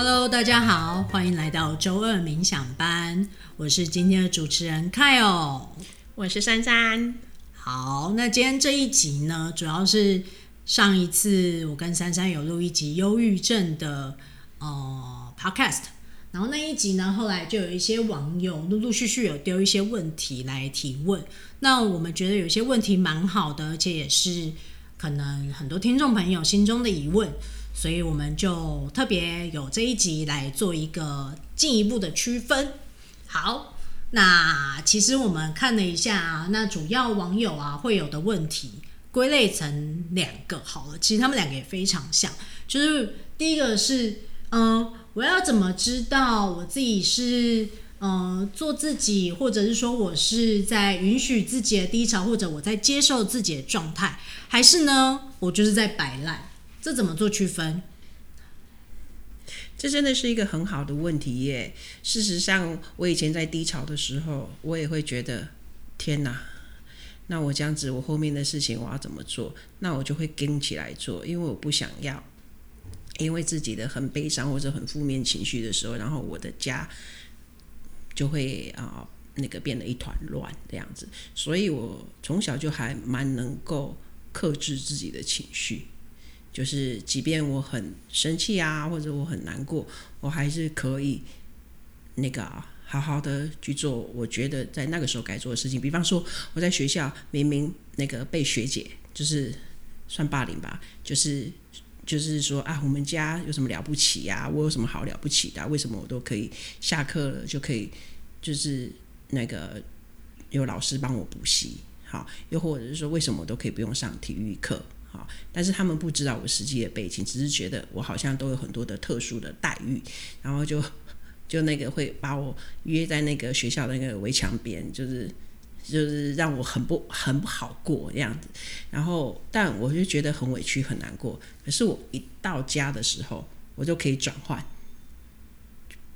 Hello，大家好，欢迎来到周二冥想班。我是今天的主持人 Kyle，我是珊珊。好，那今天这一集呢，主要是上一次我跟珊珊有录一集忧郁症的呃 Podcast，然后那一集呢，后来就有一些网友陆陆续续有丢一些问题来提问。那我们觉得有些问题蛮好的，而且也是可能很多听众朋友心中的疑问。所以我们就特别有这一集来做一个进一步的区分。好，那其实我们看了一下啊，那主要网友啊会有的问题归类成两个好了。其实他们两个也非常像，就是第一个是，嗯，我要怎么知道我自己是嗯做自己，或者是说我是在允许自己的低潮，或者我在接受自己的状态，还是呢，我就是在摆烂？这怎么做区分？这真的是一个很好的问题耶。事实上，我以前在低潮的时候，我也会觉得，天哪，那我这样子，我后面的事情我要怎么做？那我就会跟起来做，因为我不想要，因为自己的很悲伤或者很负面情绪的时候，然后我的家就会啊、那个变得一团乱这样子。所以我从小就还蛮能够克制自己的情绪。就是，即便我很生气啊，或者我很难过，我还是可以那个好好的去做我觉得在那个时候该做的事情。比方说，我在学校明明那个被学姐就是算霸凌吧，就是就是说啊，我们家有什么了不起呀？我有什么好了不起的？为什么我都可以下课了就可以就是那个有老师帮我补习？好，又或者是说，为什么我都可以不用上体育课？好，但是他们不知道我实际的背景，只是觉得我好像都有很多的特殊的待遇，然后就就那个会把我约在那个学校的那个围墙边，就是就是让我很不很不好过这样子。然后，但我就觉得很委屈很难过。可是我一到家的时候，我就可以转换，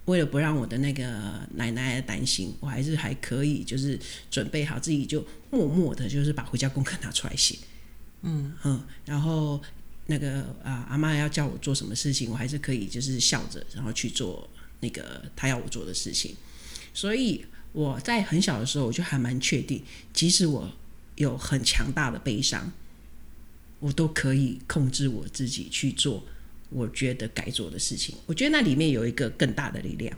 为了不让我的那个奶奶担心，我还是还可以就是准备好自己，就默默的，就是把回家功课拿出来写。嗯嗯，然后那个啊，阿妈要叫我做什么事情，我还是可以就是笑着，然后去做那个她要我做的事情。所以我在很小的时候，我就还蛮确定，即使我有很强大的悲伤，我都可以控制我自己去做我觉得该做的事情。我觉得那里面有一个更大的力量，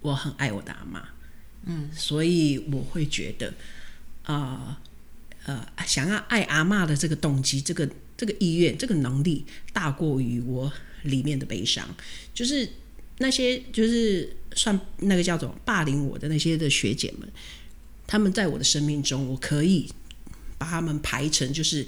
我很爱我的阿妈，嗯，所以我会觉得啊。呃呃，想要爱阿嬷的这个动机，这个这个意愿，这个能力，大过于我里面的悲伤。就是那些就是算那个叫做霸凌我的那些的学姐们，他们在我的生命中，我可以把他们排成就是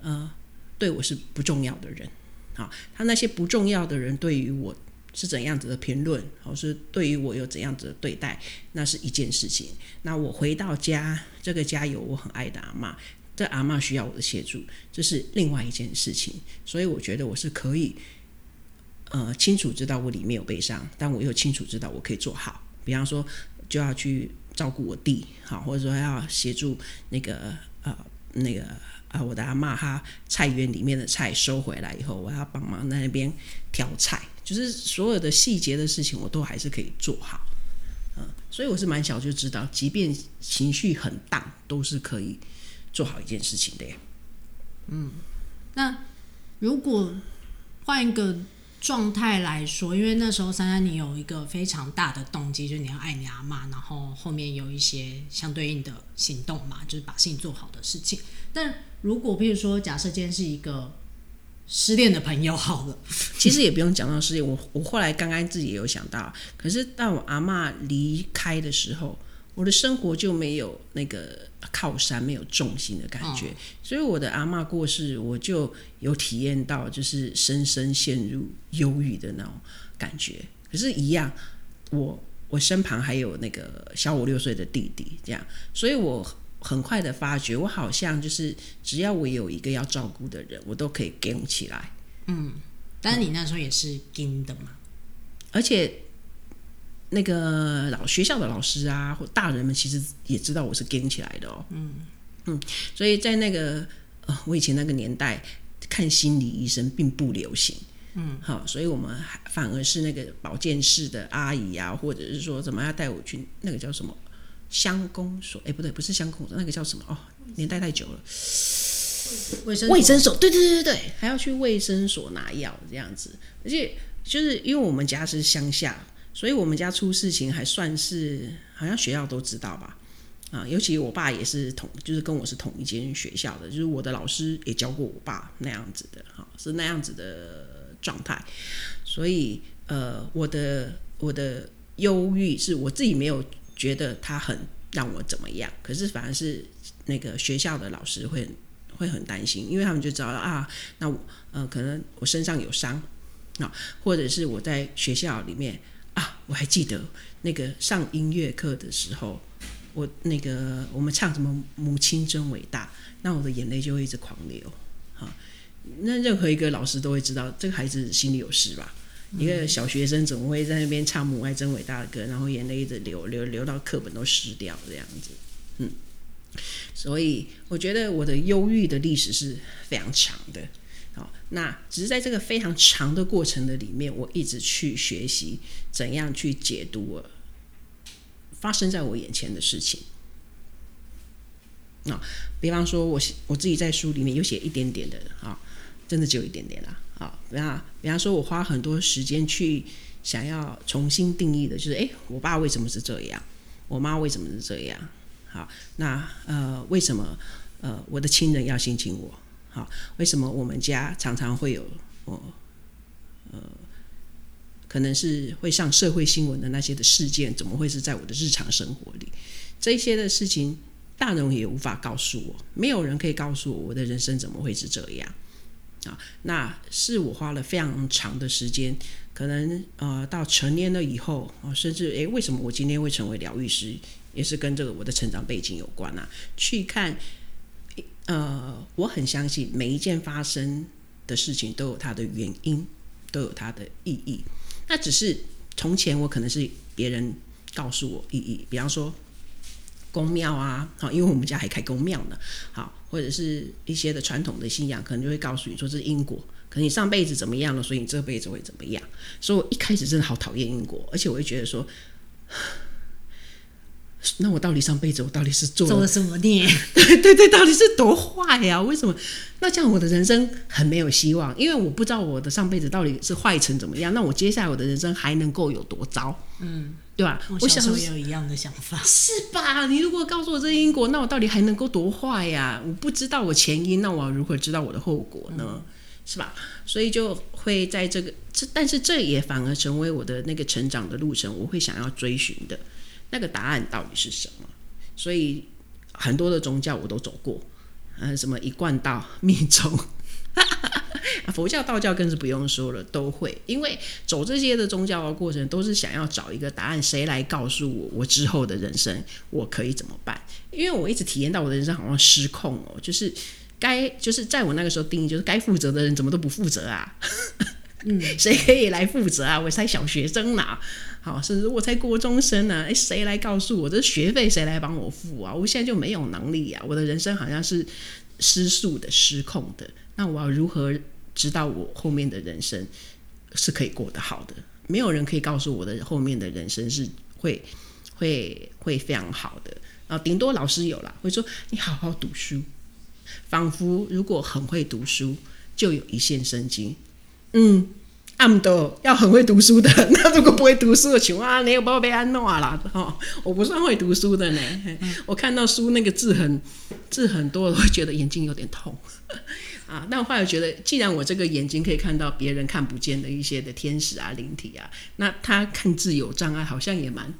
呃，对我是不重要的人。好，他那些不重要的人对于我。是怎样子的评论，或是对于我有怎样子的对待，那是一件事情。那我回到家，这个家有我很爱的阿嬷，这阿嬷需要我的协助，这是另外一件事情。所以我觉得我是可以，呃，清楚知道我里面有悲伤，但我又清楚知道我可以做好。比方说，就要去照顾我弟，好，或者说要协助那个呃那个啊，我的阿嬷她菜园里面的菜收回来以后，我要帮忙在那边挑菜。就是所有的细节的事情，我都还是可以做好，嗯，所以我是蛮小就知道，即便情绪很大，都是可以做好一件事情的呀。嗯，那如果换一个状态来说，因为那时候珊珊你有一个非常大的动机，就是你要爱你阿嬷，然后后面有一些相对应的行动嘛，就是把事情做好的事情。但如果譬如说，假设今天是一个。失恋的朋友好了，其实也不用讲到失恋。我我后来刚刚自己也有想到，可是当我阿嬷离开的时候，我的生活就没有那个靠山，没有重心的感觉。哦、所以我的阿嬷过世，我就有体验到，就是深深陷入忧郁的那种感觉。可是，一样，我我身旁还有那个小我六岁的弟弟，这样，所以我。很快的发觉，我好像就是只要我有一个要照顾的人，我都可以跟起来。嗯，但是你那时候也是跟的嘛？而且那个老学校的老师啊，或大人们其实也知道我是 gay 起来的哦。嗯嗯，所以在那个呃，我以前那个年代看心理医生并不流行，嗯，好，所以我们反而是那个保健室的阿姨啊，或者是说怎么要带我去那个叫什么乡公所？哎，不对，不是乡公所，那个叫什么？哦，年代太久了。卫生卫生所，对对对对对，还要去卫生所拿药这样子，而且就是因为我们家是乡下，所以我们家出事情还算是好像学校都知道吧。啊，尤其我爸也是同，就是跟我是同一间学校的，就是我的老师也教过我爸那样子的，哈，是那样子的状态。所以，呃，我的我的忧郁是我自己没有觉得他很让我怎么样，可是反而是那个学校的老师会会很担心，因为他们就知道啊，那我呃可能我身上有伤啊，或者是我在学校里面啊，我还记得那个上音乐课的时候。我那个，我们唱什么“母亲真伟大”，那我的眼泪就会一直狂流。哈，那任何一个老师都会知道，这个孩子心里有事吧？一个小学生怎么会在那边唱“母爱真伟大”的歌，然后眼泪一直流流流到课本都湿掉这样子？嗯，所以我觉得我的忧郁的历史是非常长的。好，那只是在这个非常长的过程的里面，我一直去学习怎样去解读了。发生在我眼前的事情，啊，比方说，我我自己在书里面有写一点点的啊，真的只有一点点啦。啊，比方比方说，我花很多时间去想要重新定义的，就是哎，我爸为什么是这样？我妈为什么是这样？好，那呃，为什么呃，我的亲人要性侵我？好，为什么我们家常常会有我呃？可能是会上社会新闻的那些的事件，怎么会是在我的日常生活里？这些的事情，大人也无法告诉我，没有人可以告诉我我的人生怎么会是这样啊？那是我花了非常长的时间，可能呃到成年了以后啊，甚至诶，为什么我今天会成为疗愈师，也是跟这个我的成长背景有关啊？去看，呃，我很相信每一件发生的事情都有它的原因，都有它的意义。那只是从前我可能是别人告诉我意义，比方说宫庙啊，好，因为我们家还开宫庙呢，好，或者是一些的传统的信仰，可能就会告诉你说这是因果，可能你上辈子怎么样了，所以你这辈子会怎么样。所以我一开始真的好讨厌因果，而且我会觉得说。那我到底上辈子我到底是做了，做了什么孽？对对对，到底是多坏呀？为什么？那这样我的人生很没有希望，因为我不知道我的上辈子到底是坏成怎么样。那我接下来我的人生还能够有多糟？嗯，对吧？我小时候也有一样的想法，是吧？你如果告诉我这因果，那我到底还能够多坏呀？我不知道我前因，那我要如何知道我的后果呢？嗯、是吧？所以就会在这个这，但是这也反而成为我的那个成长的路程，我会想要追寻的。那个答案到底是什么？所以很多的宗教我都走过，嗯，什么一贯道、密宗，佛教、道教更是不用说了，都会。因为走这些的宗教的过程，都是想要找一个答案，谁来告诉我，我之后的人生我可以怎么办？因为我一直体验到我的人生好像失控哦，就是该就是在我那个时候定义，就是该负责的人怎么都不负责啊。嗯，谁可以来负责啊？我才小学生呢、好，甚至我才国中生呢、啊。诶，谁来告诉我这学费谁来帮我付啊？我现在就没有能力啊！我的人生好像是失速的、失控的。那我要如何知道我后面的人生是可以过得好的？没有人可以告诉我的后面的人生是会会会非常好的啊！顶多老师有了，会说你好好读书，仿佛如果很会读书就有一线生机。嗯，阿姆德要很会读书的。那如果不会读书的情况，你有没有被安诺啦？哈，我不算会读书的呢。嗯、我看到书那个字很字很多，我会觉得眼睛有点痛 啊。但我后来觉得，既然我这个眼睛可以看到别人看不见的一些的天使啊、灵体啊，那他看字有障碍，好像也蛮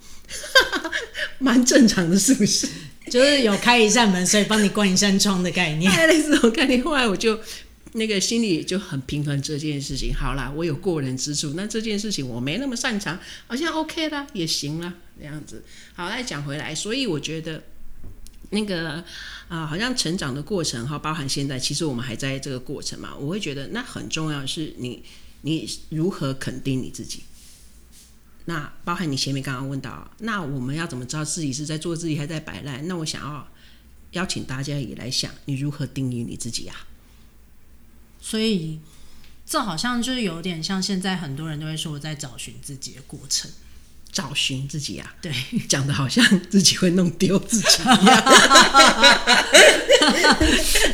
蛮正常的，是不是？就是有开一扇门，所以帮你关一扇窗的概念。类似这种概念，后来我就。那个心里就很平衡这件事情。好啦，我有过人之处，那这件事情我没那么擅长，好像 OK 啦，也行啦，这样子。好，再讲回来，所以我觉得那个啊、好像成长的过程哈，包含现在，其实我们还在这个过程嘛。我会觉得那很重要是你你如何肯定你自己。那包含你前面刚刚问到，那我们要怎么知道自己是在做自己，还在摆烂？那我想要邀请大家也来想，你如何定义你自己啊？所以，这好像就是有点像现在很多人都会说我在找寻自己的过程。找寻自己啊，对，讲的好像自己会弄丢自己一样，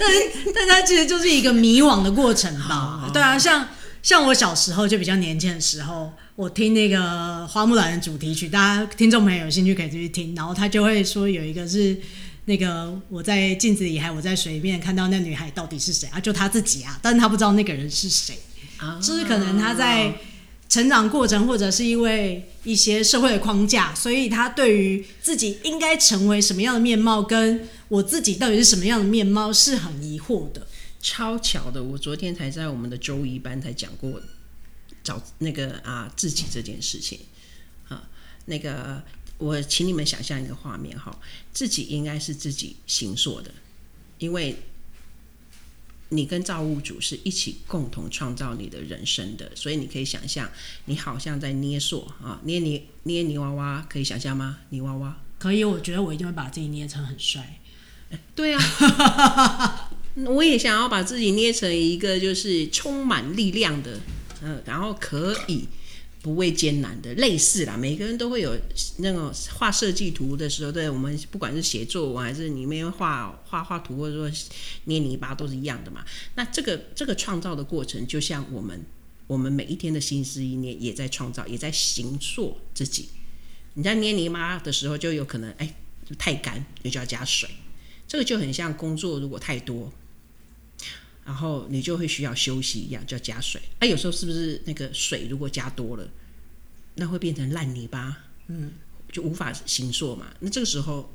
但但它其实就是一个迷惘的过程吧。对啊，像像我小时候就比较年轻的时候，我听那个花木兰的主题曲，大家听众朋友有兴趣可以去听，然后他就会说有一个是那个我在镜子里，还我在水面看到那女孩到底是谁啊？就她自己啊，但是她不知道那个人是谁，啊就是可能她在。成长过程，或者是因为一些社会的框架，所以她对于自己应该成为什么样的面貌，跟我自己到底是什么样的面貌，是很疑惑的。超巧的，我昨天才在我们的周一班才讲过找那个啊自己这件事情啊，那个我请你们想象一个画面哈，自己应该是自己行塑的，因为。你跟造物主是一起共同创造你的人生的，所以你可以想象，你好像在捏塑啊，捏泥捏泥娃娃，可以想象吗？泥娃娃可以，我觉得我一定会把自己捏成很帅。对啊，我也想要把自己捏成一个就是充满力量的，嗯，然后可以。不畏艰难的，类似啦，每个人都会有那种画设计图的时候，对，我们不管是写作文还是里面画画画图，或者说捏泥巴，都是一样的嘛。那这个这个创造的过程，就像我们我们每一天的心思意念，也在创造，也在形塑自己。你在捏泥巴的时候，就有可能哎太干，你就要加水。这个就很像工作，如果太多。然后你就会需要休息一样，就要加水。哎、啊，有时候是不是那个水如果加多了，那会变成烂泥巴，嗯，就无法形塑嘛。那这个时候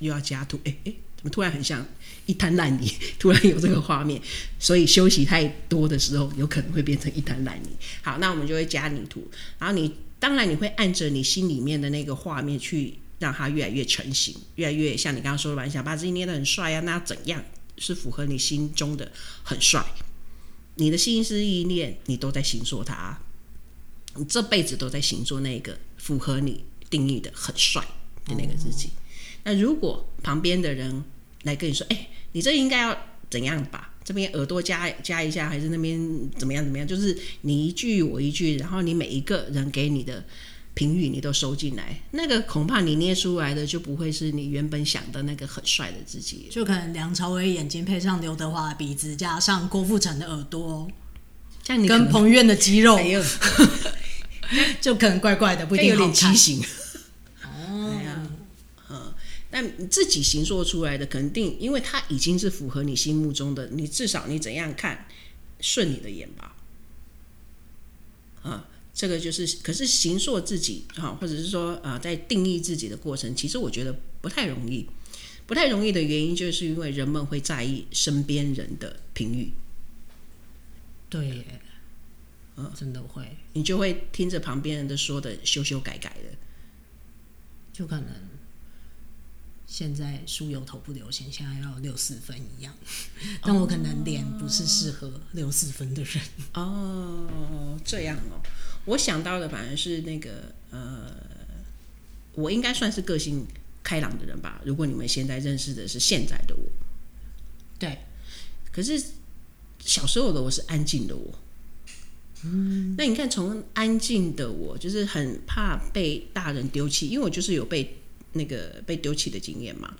又要加土，哎哎，怎么突然很像一滩烂泥？突然有这个画面，所以休息太多的时候，有可能会变成一滩烂泥。好，那我们就会加泥土。然后你当然你会按着你心里面的那个画面去让它越来越成型，越来越像你刚刚说的吧，你想把自己捏得很帅啊，那要怎样？是符合你心中的很帅，你的心思意念，你都在形塑它，你这辈子都在形塑那个符合你定义的很帅的那个自己。那如果旁边的人来跟你说：“哎，你这应该要怎样吧？这边耳朵加加一下，还是那边怎么样怎么样？”就是你一句我一句，然后你每一个人给你的。评语你都收进来，那个恐怕你捏出来的就不会是你原本想的那个很帅的自己。就可能梁朝伟眼睛配上刘德华的鼻子，加上郭富城的耳朵，像你跟彭于晏的肌肉，就可能怪怪的，不一定好看。哦，嗯，但你自己形塑出来的肯定，因为它已经是符合你心目中的，你至少你怎样看顺你的眼吧，啊。这个就是，可是形塑自己哈，或者是说呃，在定义自己的过程，其实我觉得不太容易。不太容易的原因，就是因为人们会在意身边人的评语。对耶，嗯，真的会，你就会听着旁边人的说的修修改改的，就可能现在书有头不流行，现在要六四分一样，但我可能脸不是适合六四分的人。哦，这样哦。我想到的反而是那个呃，我应该算是个性开朗的人吧。如果你们现在认识的是现在的我，对。可是小时候的我是安静的我，嗯。那你看，从安静的我，就是很怕被大人丢弃，因为我就是有被那个被丢弃的经验嘛。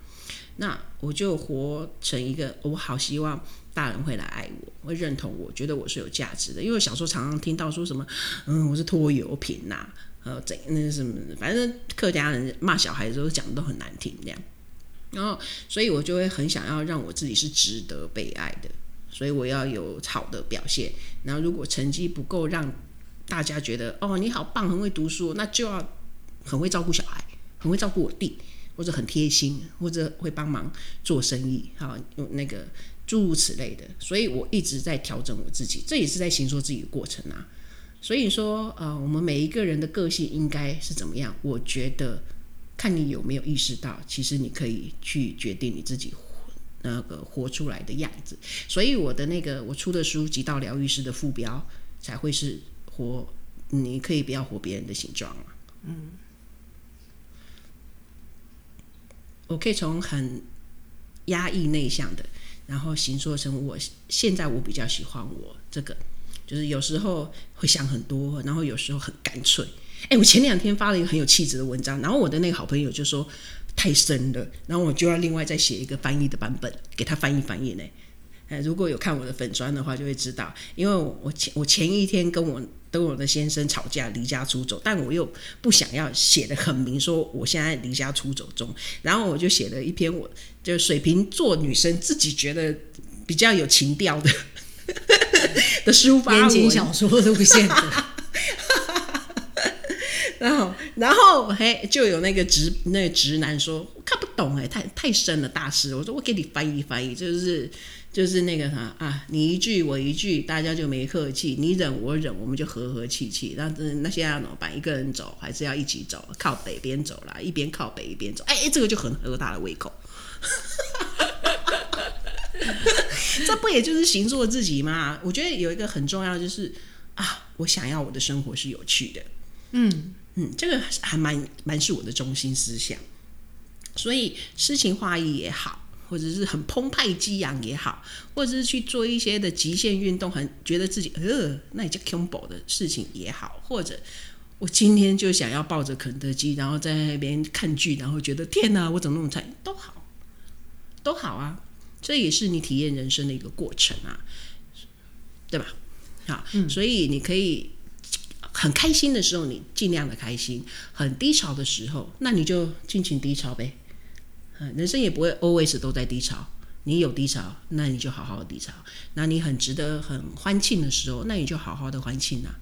那我就活成一个，我好希望。大人会来爱我，会认同我，觉得我是有价值的。因为小时候常常听到说什么，嗯，我是拖油瓶呐、呃，怎那什么，反正客家人骂小孩的时候讲的都很难听这样。然后，所以我就会很想要让我自己是值得被爱的，所以我要有好的表现。然后，如果成绩不够让大家觉得哦你好棒，很会读书，那就要很会照顾小孩，很会照顾我弟，或者很贴心，或者会帮忙做生意，好用那个。诸如此类的，所以我一直在调整我自己，这也是在形塑自己的过程啊。所以说，呃，我们每一个人的个性应该是怎么样？我觉得看你有没有意识到，其实你可以去决定你自己那个活出来的样子。所以我的那个我出的书《极道疗愈师》的副标才会是活，你可以不要活别人的形状嘛。嗯，我可以从很压抑内向的。然后形塑成我现在我比较喜欢我这个就是有时候会想很多，然后有时候很干脆。哎，我前两天发了一个很有气质的文章，然后我的那个好朋友就说太深了，然后我就要另外再写一个翻译的版本给他翻译翻译呢。哎，如果有看我的粉砖的话，就会知道，因为我前我前一天跟我跟我的先生吵架，离家出走，但我又不想要写的很明，说我现在离家出走中，然后我就写了一篇我，我就水瓶座女生自己觉得比较有情调的 的书法言情小说路线的。然后，然后嘿，就有那个直那个直男说看不懂哎，太太深了，大师。我说我给你翻译翻译，就是就是那个啥啊，你一句我一句，大家就没客气，你忍我忍，我们就和和气气。那那现在要怎么办？一个人走还是要一起走？靠北边走啦，一边靠北一边走。哎，这个就很合他的胃口。这不也就是行做自己吗？我觉得有一个很重要的就是啊，我想要我的生活是有趣的。嗯。嗯，这个还蛮蛮是我的中心思想，所以诗情画意也好，或者是很澎湃激昂也好，或者是去做一些的极限运动，很觉得自己呃，那也叫 combo 的事情也好，或者我今天就想要抱着肯德基，然后在那边看剧，然后觉得天哪，我怎么那么菜，都好，都好啊，这也是你体验人生的一个过程啊，对吧？好，嗯，所以你可以。很开心的时候，你尽量的开心；很低潮的时候，那你就尽情低潮呗。人生也不会 always 都在低潮。你有低潮，那你就好好的低潮；那你很值得很欢庆的时候，那你就好好的欢庆啊，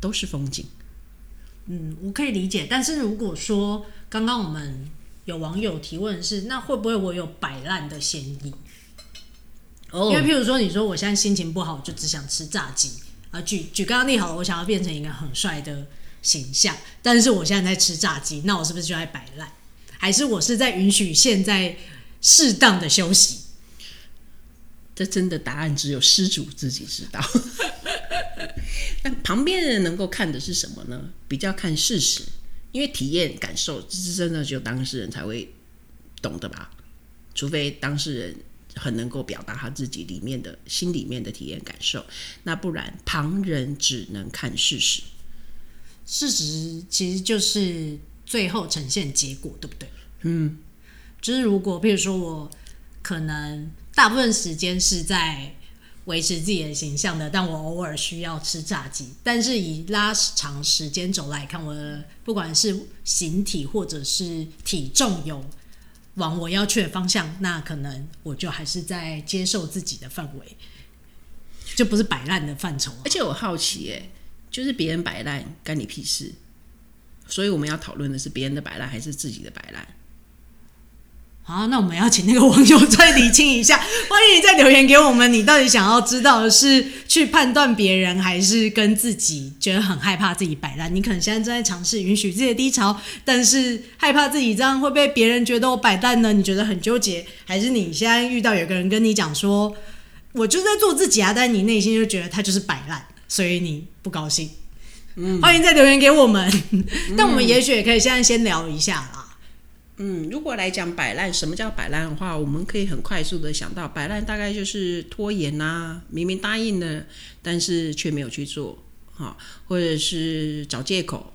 都是风景。嗯，我可以理解。但是如果说刚刚我们有网友提问是，那会不会我有摆烂的嫌疑？哦，因为譬如说，你说我现在心情不好，就只想吃炸鸡。啊，举举刚刚例好了，我想要变成一个很帅的形象，但是我现在在吃炸鸡，那我是不是就在摆烂？还是我是在允许现在适当的休息？这真的答案只有失主自己知道。但旁边人能够看的是什么呢？比较看事实，因为体验感受，这是真的只有当事人才会懂的吧？除非当事人。很能够表达他自己里面的心里面的体验感受，那不然旁人只能看事实，事实其实就是最后呈现结果，对不对？嗯，就是如果譬如说我可能大部分时间是在维持自己的形象的，但我偶尔需要吃炸鸡，但是以拉长时间轴来看，我的不管是形体或者是体重有。往我要去的方向，那可能我就还是在接受自己的范围，就不是摆烂的范畴。而且我好奇，哎，就是别人摆烂，干你屁事？所以我们要讨论的是别人的摆烂还是自己的摆烂？好，那我们要请那个网友再厘清一下。欢迎你再留言给我们，你到底想要知道的是去判断别人，还是跟自己觉得很害怕自己摆烂？你可能现在正在尝试允许自己的低潮，但是害怕自己这样会被别人觉得我摆烂呢？你觉得很纠结，还是你现在遇到有个人跟你讲说，我就在做自己啊，但你内心就觉得他就是摆烂，所以你不高兴？嗯，欢迎再留言给我们。但我们也许也可以现在先聊一下啦。嗯，如果来讲摆烂，什么叫摆烂的话，我们可以很快速的想到，摆烂大概就是拖延呐、啊，明明答应了，但是却没有去做，哈，或者是找借口，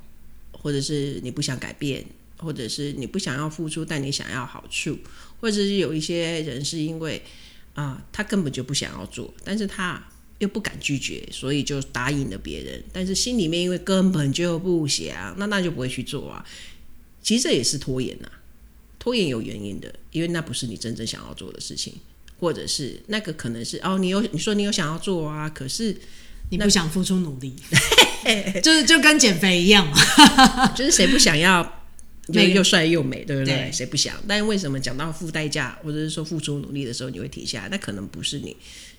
或者是你不想改变，或者是你不想要付出，但你想要好处，或者是有一些人是因为啊，他根本就不想要做，但是他又不敢拒绝，所以就答应了别人，但是心里面因为根本就不想，那那就不会去做啊。其实这也是拖延呐、啊。拖延有原因的，因为那不是你真正想要做的事情，或者是那个可能是哦，你有你说你有想要做啊，可是你不想付出努力，就是就跟减肥一样嘛，就是谁不想要又又帅又美，对不对？谁不想？但为什么讲到付代价或者是说付出努力的时候，你会停下来？那可能不是你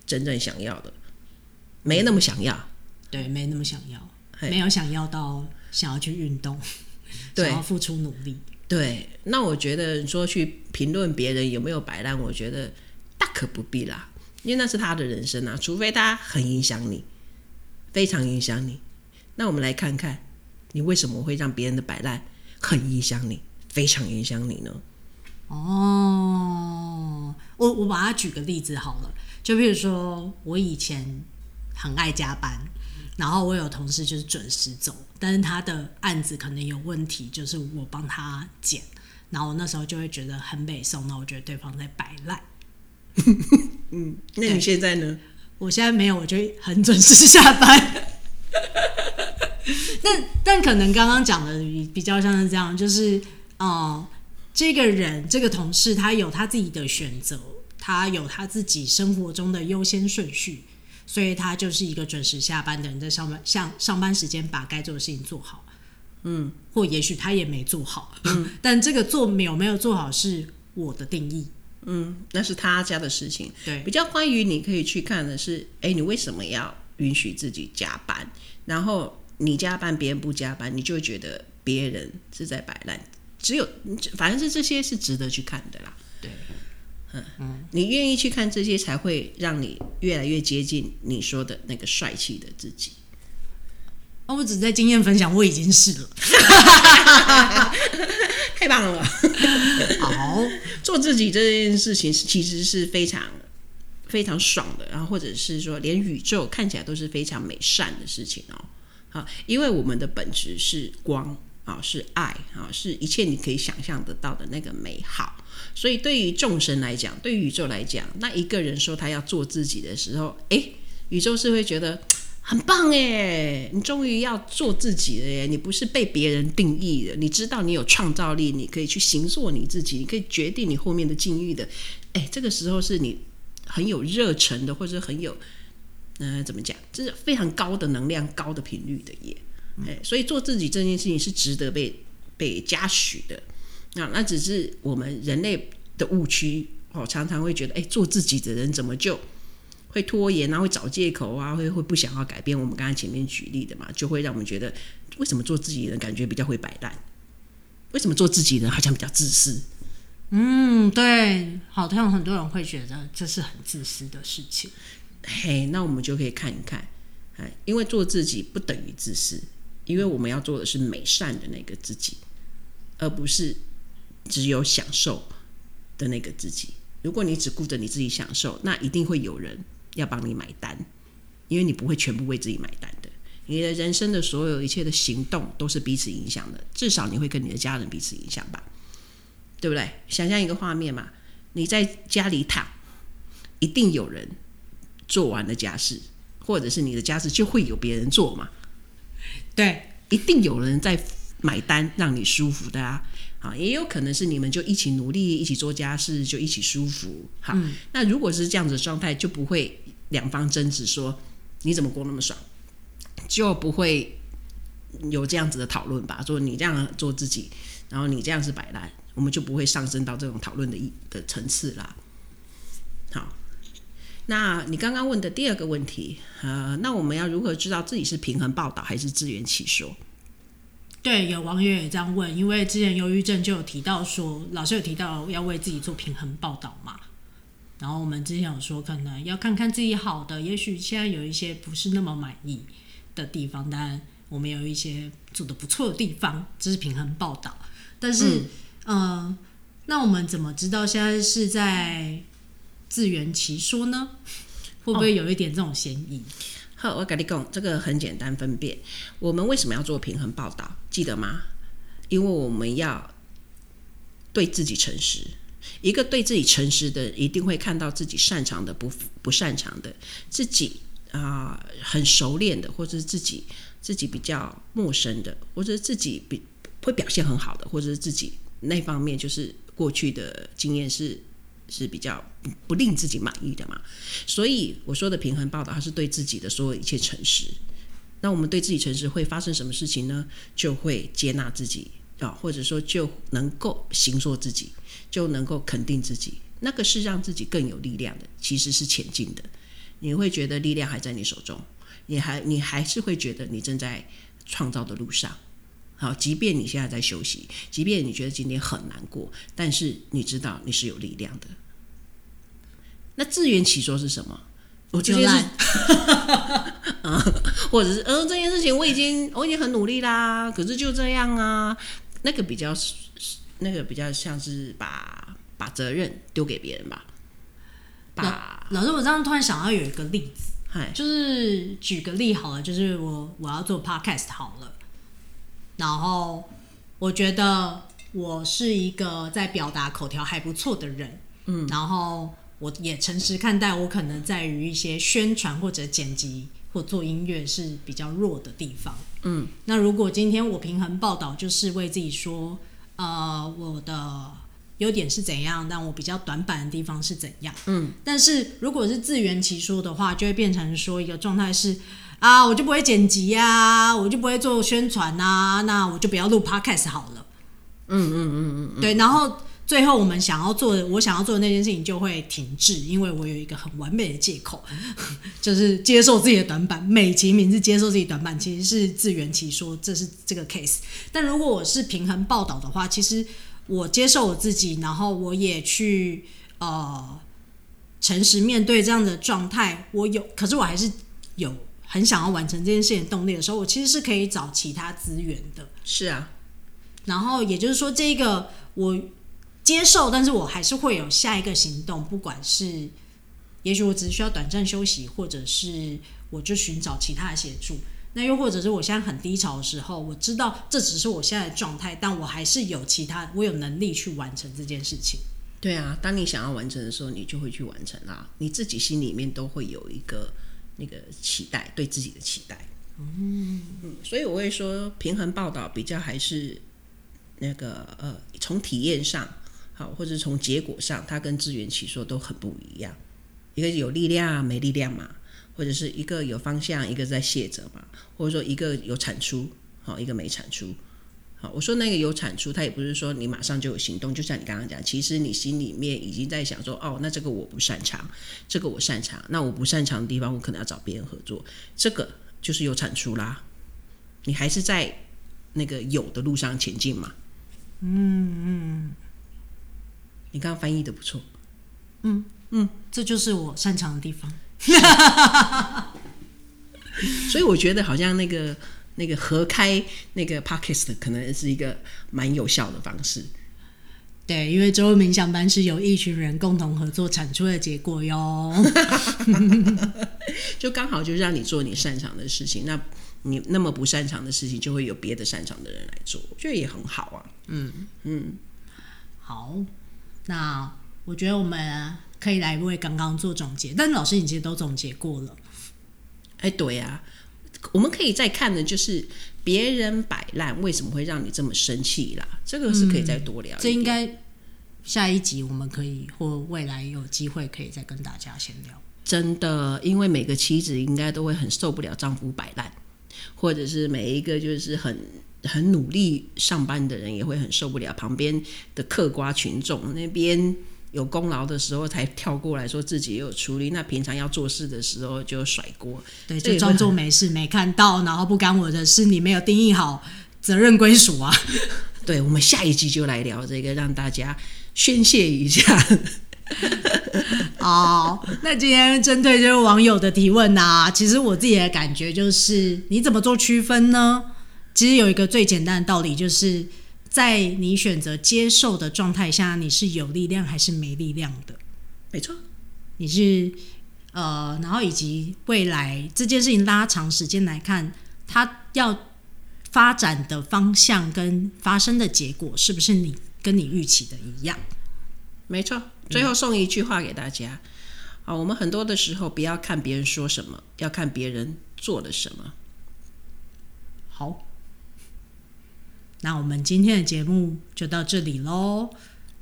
真正想要的，没那么想要，对，没那么想要，没有想要到想要去运动，对，想要付出努力。对，那我觉得说去评论别人有没有摆烂，我觉得大可不必啦，因为那是他的人生啊，除非他很影响你，非常影响你。那我们来看看，你为什么会让别人的摆烂很影响你，非常影响你呢？哦，我我把它举个例子好了，就比如说我以前很爱加班，然后我有同事就是准时走，但是他的案子可能有问题，就是我帮他剪，然后我那时候就会觉得很北宋，那我觉得对方在摆烂。嗯，那你现在呢？我现在没有，我就很准时下班。但但可能刚刚讲的比比较像是这样，就是哦、呃，这个人这个同事他有他自己的选择，他有他自己生活中的优先顺序，所以他就是一个准时下班的人，在上班像上班时间把该做的事情做好。嗯，或也许他也没做好，嗯，但这个做没有没有做好是我的定义。嗯，那是他家的事情。对，比较关于你可以去看的是，哎，你为什么要允许自己加班？然后你加班，别人不加班，你就觉得别人是在摆烂。只有反正是这些是值得去看的啦。对，嗯嗯，你愿意去看这些，才会让你越来越接近你说的那个帅气的自己。哦，我只在经验分享，我已经是了。太棒了！好，做自己这件事情其实是非常非常爽的，然后或者是说，连宇宙看起来都是非常美善的事情哦。好，因为我们的本质是光啊，是爱啊，是一切你可以想象得到的那个美好。所以，对于众生来讲，对于宇宙来讲，那一个人说他要做自己的时候，诶，宇宙是会觉得。很棒哎！你终于要做自己了耶！你不是被别人定义的，你知道你有创造力，你可以去行塑你自己，你可以决定你后面的境遇的。哎，这个时候是你很有热忱的，或者很有嗯、呃，怎么讲？就是非常高的能量、高的频率的耶！哎，所以做自己这件事情是值得被被嘉许的。那那只是我们人类的误区哦，常常会觉得，哎，做自己的人怎么就？会拖延啊，会找借口啊，会会不想要改变。我们刚才前面举例的嘛，就会让我们觉得，为什么做自己的人感觉比较会摆烂？为什么做自己的人好像比较自私？嗯，对，好像很多人会觉得这是很自私的事情。嘿，那我们就可以看一看，哎，因为做自己不等于自私，因为我们要做的是美善的那个自己，而不是只有享受的那个自己。如果你只顾着你自己享受，那一定会有人。要帮你买单，因为你不会全部为自己买单的。你的人生的所有一切的行动都是彼此影响的，至少你会跟你的家人彼此影响吧，对不对？想象一个画面嘛，你在家里躺，一定有人做完了家事，或者是你的家事就会有别人做嘛，对，一定有人在买单让你舒服的啊。啊，也有可能是你们就一起努力，一起做家事，就一起舒服。好，嗯、那如果是这样子的状态，就不会两方争执说你怎么过那么爽，就不会有这样子的讨论吧？说你这样做自己，然后你这样是摆烂，我们就不会上升到这种讨论的一的层次啦。好，那你刚刚问的第二个问题，呃，那我们要如何知道自己是平衡报道还是自圆其说？对，有网友也这样问，因为之前忧郁症就有提到说，老师有提到要为自己做平衡报道嘛。然后我们之前有说，可能要看看自己好的，也许现在有一些不是那么满意的地方，当然我们有一些做的不错的地方，这是平衡报道。但是，嗯、呃，那我们怎么知道现在是在自圆其说呢？会不会有一点这种嫌疑？哦好，我跟你讲，这个很简单分辨。我们为什么要做平衡报道？记得吗？因为我们要对自己诚实。一个对自己诚实的，一定会看到自己擅长的不不擅长的，自己啊、很熟练的，或者是自己自己比较陌生的，或者自己比会表现很好的，或者是自己那方面就是过去的经验是。是比较不不令自己满意的嘛，所以我说的平衡报道，它是对自己的所有一切诚实。那我们对自己诚实会发生什么事情呢？就会接纳自己啊，或者说就能够行说自己，就能够肯定自己。那个是让自己更有力量的，其实是前进的。你会觉得力量还在你手中，你还你还是会觉得你正在创造的路上。好，即便你现在在休息，即便你觉得今天很难过，但是你知道你是有力量的。那自圆其说是什么？我觉得是，或者是呃，这件事情我已经我已经很努力啦，可是就这样啊。那个比较是那个比较像是把把责任丢给别人吧。把老师，我这样突然想到有一个例子，就是举个例好了，就是我我要做 podcast 好了，然后我觉得我是一个在表达口条还不错的人，嗯，然后我也诚实看待，我可能在于一些宣传或者剪辑或做音乐是比较弱的地方，嗯，那如果今天我平衡报道，就是为自己说，呃，我的。优点是怎样？但我比较短板的地方是怎样？嗯，但是如果是自圆其说的话，就会变成说一个状态是啊，我就不会剪辑呀、啊，我就不会做宣传啊，那我就不要录 podcast 好了。嗯嗯嗯嗯，对。然后最后我们想要做的，我想要做的那件事情就会停滞，因为我有一个很完美的借口，就是接受自己的短板。美其名是接受自己短板，其实是自圆其说，这是这个 case。但如果我是平衡报道的话，其实。我接受我自己，然后我也去呃诚实面对这样的状态。我有，可是我还是有很想要完成这件事情的动力的时候，我其实是可以找其他资源的。是啊，然后也就是说，这个我接受，但是我还是会有下一个行动，不管是也许我只是需要短暂休息，或者是我就寻找其他的协助。那又或者是我现在很低潮的时候，我知道这只是我现在的状态，但我还是有其他，我有能力去完成这件事情。对啊，当你想要完成的时候，你就会去完成啦。你自己心里面都会有一个那个期待，对自己的期待。嗯嗯，所以我会说，平衡报道比较还是那个呃，从体验上好，或者从结果上，它跟自圆其说都很不一样。一个有力量，没力量嘛。或者是一个有方向，一个在卸责嘛，或者说一个有产出，好，一个没产出，好，我说那个有产出，他也不是说你马上就有行动，就像你刚刚讲，其实你心里面已经在想说，哦，那这个我不擅长，这个我擅长，那我不擅长的地方，我可能要找别人合作，这个就是有产出啦，你还是在那个有的路上前进嘛，嗯嗯，你刚刚翻译的不错，嗯嗯，这就是我擅长的地方。所以我觉得好像那个那个合开那个 podcast 可能是一个蛮有效的方式。对，因为周日冥想班是由一群人共同合作产出的结果哟。就刚好就让你做你擅长的事情，那你那么不擅长的事情就会有别的擅长的人来做，我觉得也很好啊。嗯嗯，好，那我觉得我们。可以来为刚刚做总结，但老师，你其实都总结过了。哎，对呀、啊，我们可以再看的，就是别人摆烂为什么会让你这么生气啦？这个是可以再多聊、嗯。这应该下一集我们可以或未来有机会可以再跟大家闲聊。真的，因为每个妻子应该都会很受不了丈夫摆烂，或者是每一个就是很很努力上班的人也会很受不了旁边的嗑瓜群众那边。有功劳的时候才跳过来说自己也有出力，那平常要做事的时候就甩锅，对，就装作没事没看到，然后不干我的事，你没有定义好责任归属啊。对，我们下一集就来聊这个，让大家宣泄一下。好，那今天针对这位网友的提问啊，其实我自己的感觉就是，你怎么做区分呢？其实有一个最简单的道理就是。在你选择接受的状态下，你是有力量还是没力量的？没错，你是呃，然后以及未来这件事情拉长时间来看，它要发展的方向跟发生的结果，是不是你跟你预期的一样？没错。最后送一句话给大家：啊、嗯，我们很多的时候不要看别人说什么，要看别人做了什么。好。那我们今天的节目就到这里喽。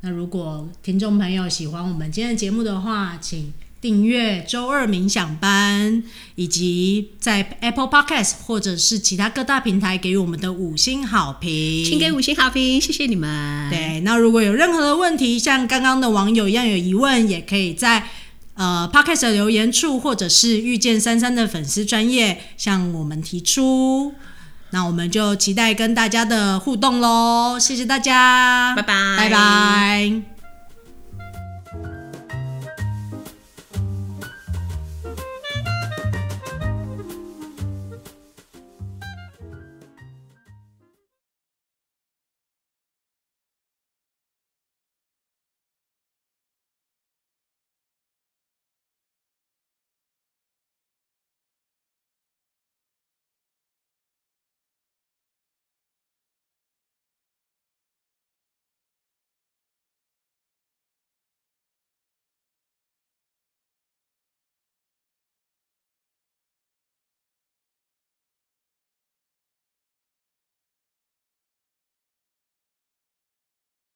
那如果听众朋友喜欢我们今天的节目的话，请订阅周二冥想班，以及在 Apple Podcast 或者是其他各大平台给予我们的五星好评，请给五星好评，谢谢你们。对，那如果有任何的问题，像刚刚的网友一样有疑问，也可以在呃 Podcast 的留言处，或者是遇见三三的粉丝专业向我们提出。那我们就期待跟大家的互动喽，谢谢大家，拜拜，拜拜。